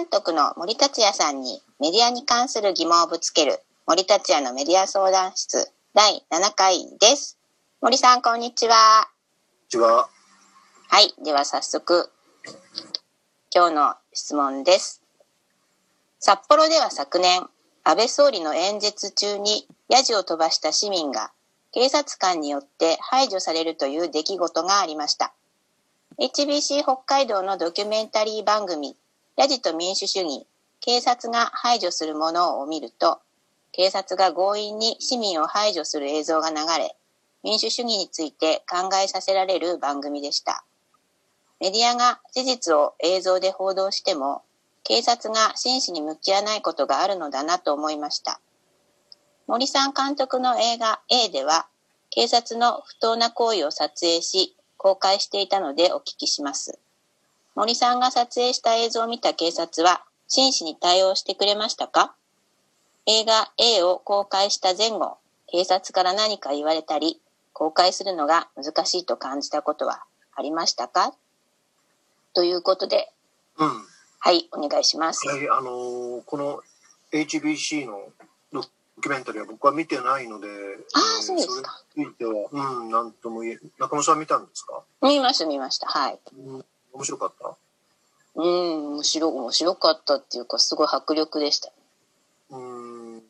監督の森達也さんにメディアに関する疑問をぶつける森達也のメディア相談室第7回です。森さん、こんにちは。こんにちは。はい。では早速、今日の質問です。札幌では昨年、安倍総理の演説中にヤジを飛ばした市民が警察官によって排除されるという出来事がありました。HBC 北海道のドキュメンタリー番組、ヤジと民主主義、警察が排除するものを見ると、警察が強引に市民を排除する映像が流れ、民主主義について考えさせられる番組でした。メディアが事実を映像で報道しても、警察が真摯に向き合わないことがあるのだなと思いました。森さん監督の映画 A では、警察の不当な行為を撮影し、公開していたのでお聞きします。森さんが撮影した映像を見た警察は、真摯に対応してくれましたか？映画 A を公開した前後、警察から何か言われたり、公開するのが難しいと感じたことはありましたか？ということで、うん。はい、お願いします。はい、あのーこの HBC のドキュメンタリーは僕は見てないので、あーそうですかそれについては、うん、なんとも言え、中野さん見たんですか？見ました、見ました。はい。うん、面白かった？うん、面白、面白かったっていうか、すごい迫力でした。うん。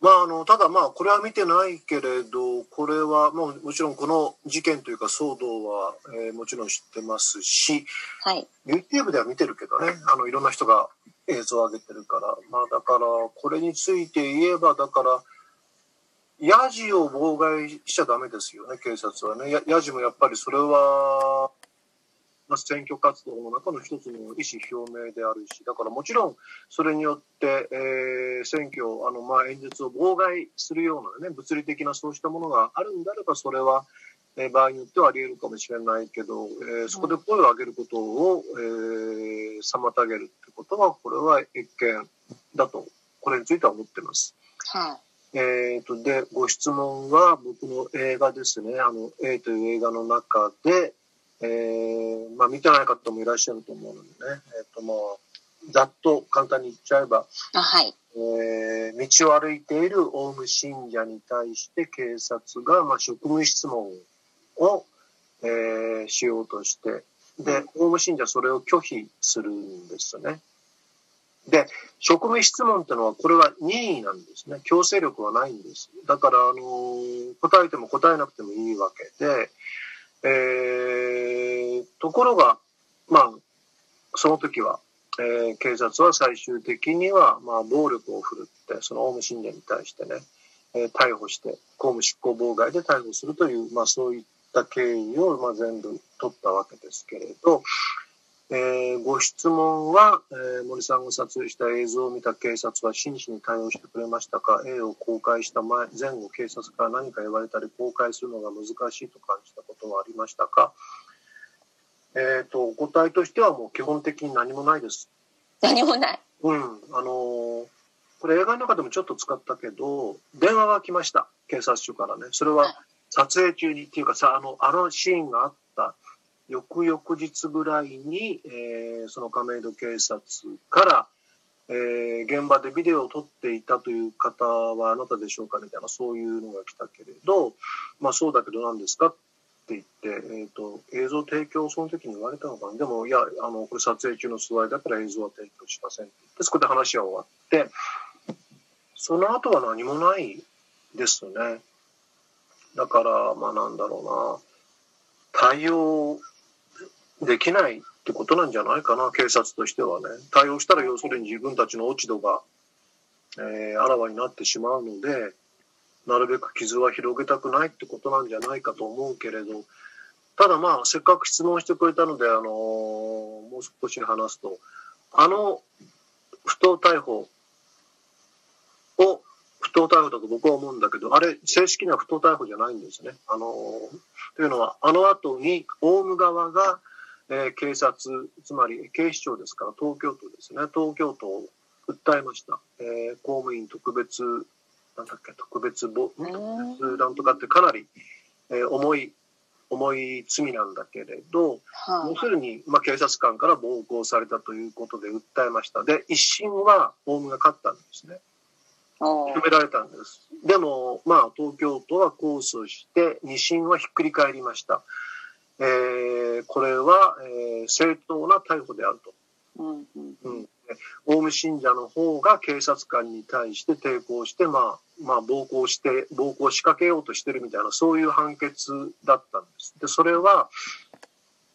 まあ、あの、ただまあ、これは見てないけれど、これはもう、もちろんこの事件というか騒動は、えーもちろん知ってますし、はい。YouTube では見てるけどね、あの、いろんな人が映像を上げてるから。まあ、だから、これについて言えば、だから、ヤジを妨害しちゃダメですよね、警察はね。やヤジもやっぱりそれは、まあ、選挙活動の中の一つの意思表明であるし、だからもちろんそれによって、えー選挙、あの、まあ、演説を妨害するようなね、物理的なそうしたものがあるんであれば、それは、えー場合によってはあり得るかもしれないけど、えーそこで声を上げることを、えー妨げるってことは、これは一見だと、これについては思ってます。はえー、と、で、ご質問は僕の映画ですね。あの、A という映画の中で、えー、まあ見てない方もいらっしゃると思うのでね。えっ、と、まあ、ざっと簡単に言っちゃえば、あ、はい。えー道を歩いているオウム信者に対して警察が、まあ、職務質問を、えーしようとして、で、オウム信者はそれを拒否するんですよね。で、職務質問ってのは、これは任意なんですね。強制力はないんです。だから、あのー答えても答えなくてもいいわけで、えーところが、まあ、その時は、えー警察は最終的には、まあ、暴力を振るって、そのオウム信者に対してね、えー逮捕して、公務執行妨害で逮捕するという、まあ、そういった経緯を、まあ、全部取ったわけですけれど、えーご質問は、えー森さんが撮影した映像を見た警察は真摯に対応してくれましたか ?A を公開した前前後、警察から何か言われたり、公開するのが難しいと感じたことはありましたか？えっ、と、お答えとしてはもう基本的に何もないです。何もない。うん。あのーこれ映画の中でもちょっと使ったけど、電話が来ました。警察署からね。それはいは撮影中にっていうかさ、あの、あのシーンがあった翌々日ぐらいに、えーその亀戸警察から、えー現場でビデオを撮っていたという方はあなたでしょうか？みたいな、そういうのが来たけれど、まあそうだけど何ですか？っって言って、えっ、と、映像提供をその時に言われたのかな？でも、いや、あの、これ撮影中の素材だから映像は提供しませんって言って、そこで話は終わって、その後は何もないですね。だから、まあなんだろうな。対応できないってことなんじゃないかな、警察としてはね。対応したら要するに自分たちの落ち度が、えーあらわになってしまうので、なるべく傷は広げたくないってことなんじゃないかと思うけれど、ただまあ、せっかく質問してくれたので、あのーもう少し話すと、あの不当逮捕を、不当逮捕だと僕は思うんだけど、あれ、正式な不当逮捕じゃないんですね。あのーというのは、あの後に、オウム側が、えー警察、つまり警視庁ですから、東京都ですね、東京都を訴えました。えー公務員特別、なんだっけ、特別ぼ、ん特別なんとかってかなり、えー重い重い罪なんだけれど、は要するに、まあ、警察官から暴行されたということで訴えました。で、一審はオウムが勝ったんですね。認められたんです。でも、まあ、東京都は控訴して、二審はひっくり返りました。えーこれは、えー正当な逮捕であると。うんうんうん、オウム信者の方が警察官に対して抵抗して、まあ、まあ、暴行して、暴行を仕掛けようとしてるみたいな、そういう判決だったんです。で、それは、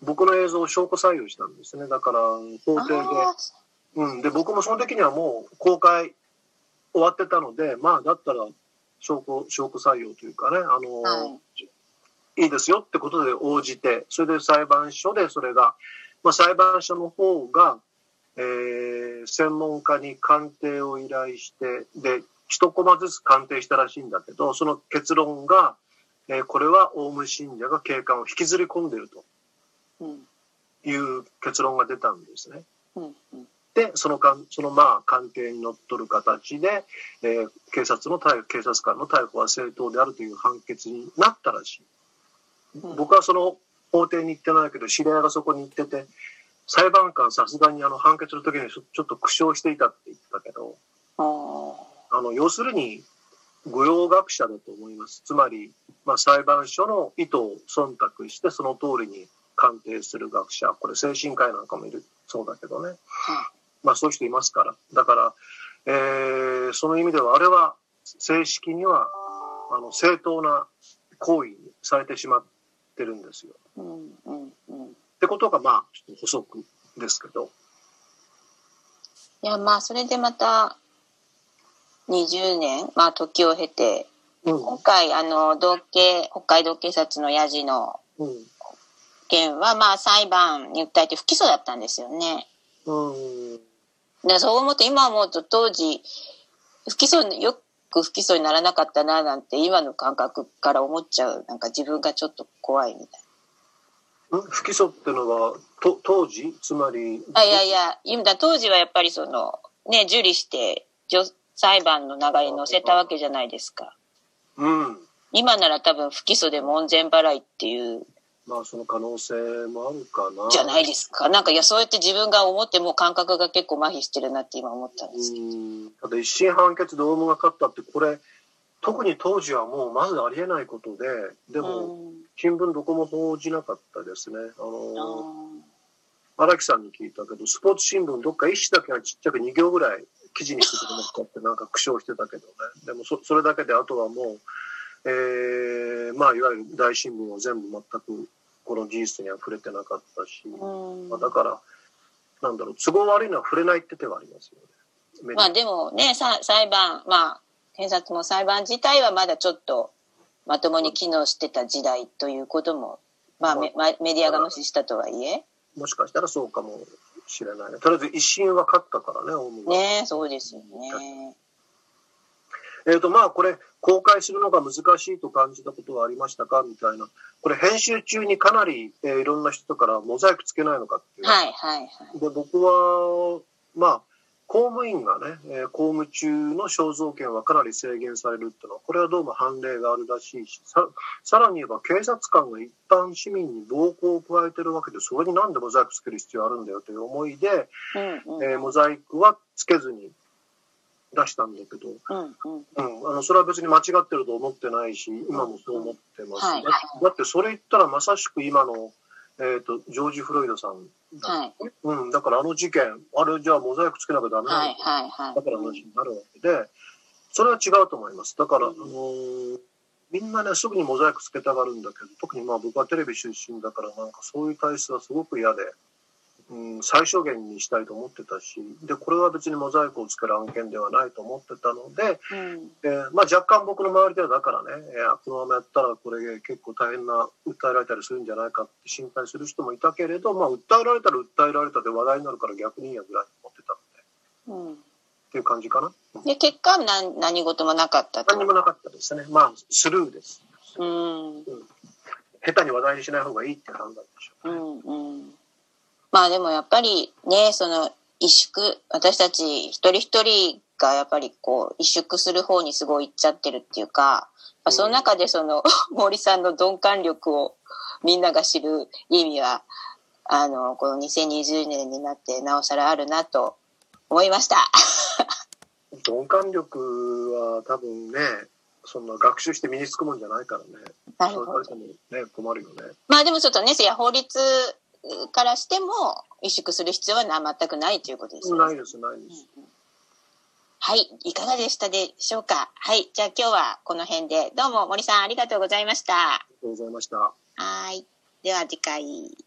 僕の映像を証拠採用したんですね。だから、法廷で。あうん。で、僕もその時にはもう公開終わってたので、まあ、だったら、証拠、証拠採用というかね、あの、ーはいいいですよってことで応じて、それで裁判所でそれが、まあ、裁判所の方が、えー専門家に鑑定を依頼して、で、一コマずつ鑑定したらしいんだけど、その結論が、えーこれはオウム信者が警官を引きずり込んでるとうんいう結論が出たんですね。うんうんで、そのかん、そのまあ鑑定にのっとる形で、えー警察の逮捕、警察官の逮捕は正当であるという判決になったらしい。うん僕はその法廷に行ってないけど、知り合いがそこに行ってて、裁判官さすがにあの判決の時にちょっと苦笑していたって言ってたけど、あの、要するに、御用学者だと思います。つまり、まあ、裁判所の意図を忖度して、その通りに鑑定する学者。これ、精神科医なんかもいるそうだけどね。まあ、そういう人いますから。だから、えーその意味では、あれは、正式には、あの、正当な行為にされてしまってるんですよ。うんうんうんってことが、まあ、ちょっと補足ですけど。いやまあそれでまた20年まあ時を経てうん。今回あの道警北海道警察のヤジのうん。件はまあ裁判に訴えて不起訴だったんですよね。うん。でそう思うと今思うと当時不起訴によく不起訴にならなかったななんて今の感覚から思っちゃうなんか自分がちょっと怖いみたいん不起訴ってのは、と当時？つまり、な。あいやいや今だ当時はやっぱりそのね受理して上裁判の流れに乗せたわけじゃないですか。うん。今なら多分不起訴で門前払いっていうまあ、その可能性もあるかな。じゃないですか。なんかいやそうやって自分が思ってもう感覚が結構麻痺してるなって今思ったんですけど。うん。ただ、一審判決でオウムが勝ったって、これ、特に当時はもうまずありえないことで、でも、うん新聞どこも報じなかったですね。ああの、ー荒木さんに聞いたけど、スポーツ新聞どっか一紙だけがちっちゃく2行ぐらい記事にしてくれましたってなんか苦笑してたけどね。でもそ、それだけであとはもう、えー、まあ、いわゆる大新聞は全部全くこの事実には触れてなかったし、うんまあ、だから、なんだろう、都合悪いのは触れないって手はありますよね。まあでもね、さ裁判、まあ、検察も裁判自体はまだちょっとまともに機能してた時代ということも、まあメまメディアが無視したとはいえ、もしかしたらそうかもしれないね。とりあえず一審は勝ったからね。ねそうですよね。えっ、と、まあ、これ、公開するのが難しいと感じたことはありましたか？みたいな。これ、編集中にかなり、えーいろんな人からモザイクつけないのかっていう。はいはいはい。で、僕は、まあ、公務員がね、えー公務中の肖像権はかなり制限されるっていうのは、これはどうも判例があるらしいし、ささらに言えば警察官が一般市民に暴行を加えてるわけで、それになんでモザイクつける必要あるんだよという思いで、うんうん。えーモザイクはつけずに出したんだけど、うんうん。うん、あのそれは別に間違ってると思ってないし、今もそう思ってます、はいだだってそれ言ったらまさしく今の、えー、とジョージ・フロイドさん。だ、はい。うん、だからあの事件、あれじゃあモザイクつけなきゃダメなの、はいはいはい。だから話になるわけで、それは違うと思います。だから、あのーみんなね、すぐにモザイクつけたがるんだけど、特にまあ僕はテレビ出身だから、なんかそういう体質はすごく嫌で、うん、最小限にしたいと思ってたし、で、これは別にモザイクをつける案件ではないと思ってたので、うんえーまあ、若干僕の周りではだからね、えーこのままやったらこれ結構大変な訴えられたりするんじゃないかって心配する人もいたけれど、まあ、訴えられたら訴えられたで話題になるから逆にいいやぐらいに思ってたのでうんっていう感じかな。うんで結果何何事もなかったと何。もなかったですね。まあ、スルーです。うん下手に話題にしない方がいいって判断でしょううね。んうんまあでもやっぱりねその萎縮私たち一人一人がやっぱりこう萎縮する方にすごい行っちゃってるっていうか、まあ、その中でその 森さんの鈍感力をみんなが知る意味は、あの、この2020年になってなおさらあるなと思いました。鈍感力は多分ね、そんな学習して身につくもんじゃないからね。なるほどね、困るよね。まあでもちょっとね、いや法律からしても萎縮する必要はな全くないということですね。ないです、ないです。はい。いかがでしたでしょうか？はい。じゃあ今日はこの辺で、どうも森さんありがとうございました。ありがとうございました。はい。では次回。